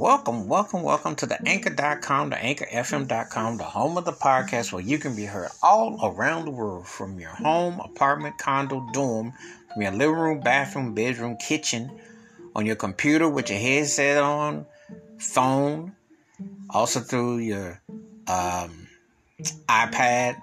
welcome, welcome, welcome to the anchor.com, the anchorfm.com, the home of the podcast where you can be heard all around the world from your home, apartment, condo, dorm, from your living room, bathroom, bedroom, kitchen, on your computer with your headset on, phone, also through your um, iPad,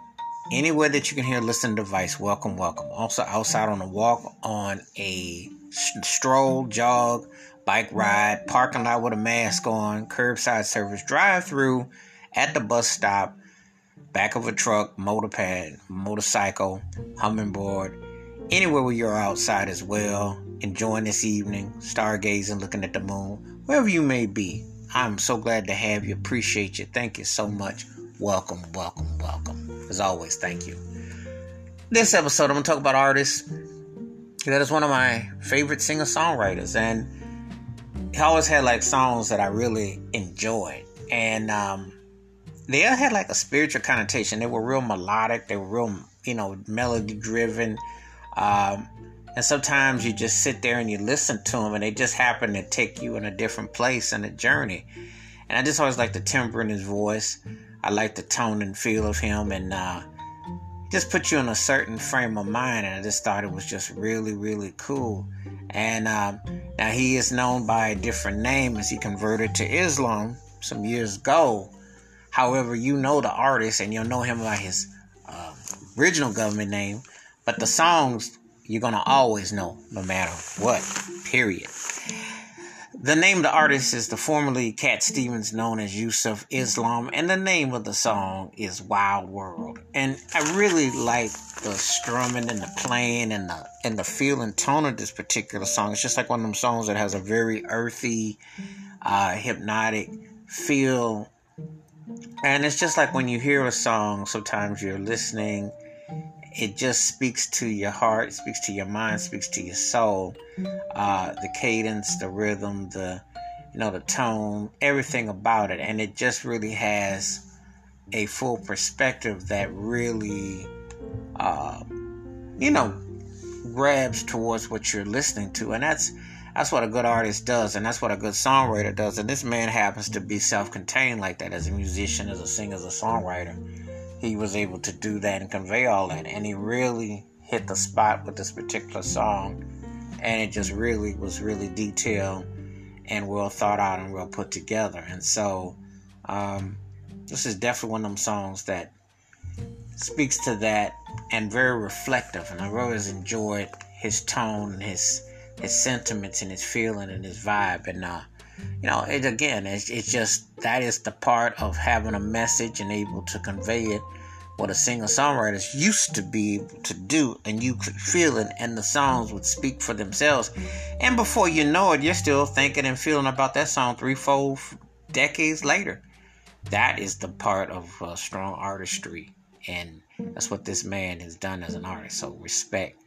anywhere that you can hear listening device. Welcome, welcome. Also outside on a walk, on a stroll, jog, bike mm-hmm. ride, parking lot with a mask mm-hmm. on, curbside service, drive through, at the bus stop, back of a truck, motorpad, motorcycle, hummingbird, anywhere where you're outside as well, enjoying this evening, stargazing, looking at the moon, wherever you may be. I'm so glad to have you. Appreciate you. Thank you so much. Welcome, welcome, welcome. As always, thank you. This episode, I'm going to talk about artists that is one of my favorite singer songwriters. And he always had like songs that I really enjoyed, and um, they all had like a spiritual connotation. They were real melodic. They were real, you know, melody driven. Um, and sometimes you just sit there and you listen to them, and they just happen to take you in a different place in a journey. And I just always like the timbre in his voice. I like the tone and feel of him, and uh, just put you in a certain frame of mind. And I just thought it was just really, really cool. And um, now he is known by a different name as he converted to Islam some years ago. However, you know the artist and you'll know him by his uh, original government name, but the songs you're gonna always know no matter what. Period. The name of the artist is the formerly Cat Stevens, known as Yusuf Islam, and the name of the song is Wild World. And I really like the strumming and the playing and the and the feel and tone of this particular song. It's just like one of them songs that has a very earthy, uh, hypnotic feel. And it's just like when you hear a song, sometimes you're listening it just speaks to your heart, speaks to your mind, speaks to your soul. Uh, the cadence, the rhythm, the you know the tone, everything about it, and it just really has a full perspective that really, uh, you know, grabs towards what you're listening to, and that's that's what a good artist does, and that's what a good songwriter does. And this man happens to be self-contained like that as a musician, as a singer, as a songwriter he was able to do that and convey all that. And he really hit the spot with this particular song. And it just really was really detailed and well thought out and well put together. And so, um, this is definitely one of them songs that speaks to that and very reflective. And I've always enjoyed his tone and his his sentiments and his feeling and his vibe. And uh, you know, it again, it's, it's just that is the part of having a message and able to convey it what a singer songwriter used to be able to do, and you could feel it, and the songs would speak for themselves. And before you know it, you're still thinking and feeling about that song three, four decades later. That is the part of uh, strong artistry, and that's what this man has done as an artist. So, respect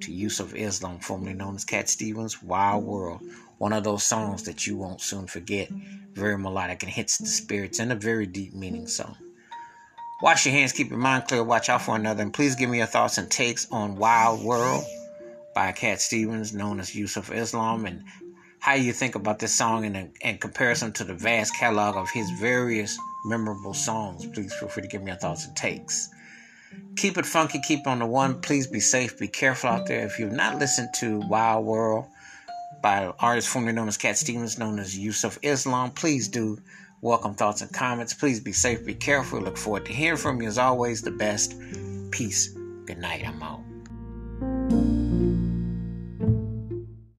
to Yusuf Islam, formerly known as Cat Stevens, Wild World. One of those songs that you won't soon forget. Very melodic and hits the spirits and a very deep meaning song. Wash your hands, keep your mind clear, watch out for another, and please give me your thoughts and takes on Wild World by Cat Stevens, known as Yusuf Islam, and how you think about this song in, in comparison to the vast catalog of his various memorable songs. Please feel free to give me your thoughts and takes. Keep it funky, keep on the one. Please be safe, be careful out there. If you've not listened to Wild World, by artist formerly known as Cat Stevens, known as Yusuf Islam. Please do welcome thoughts and comments. Please be safe, be careful. Look forward to hearing from you as always. The best. Peace. Good night. I'm out.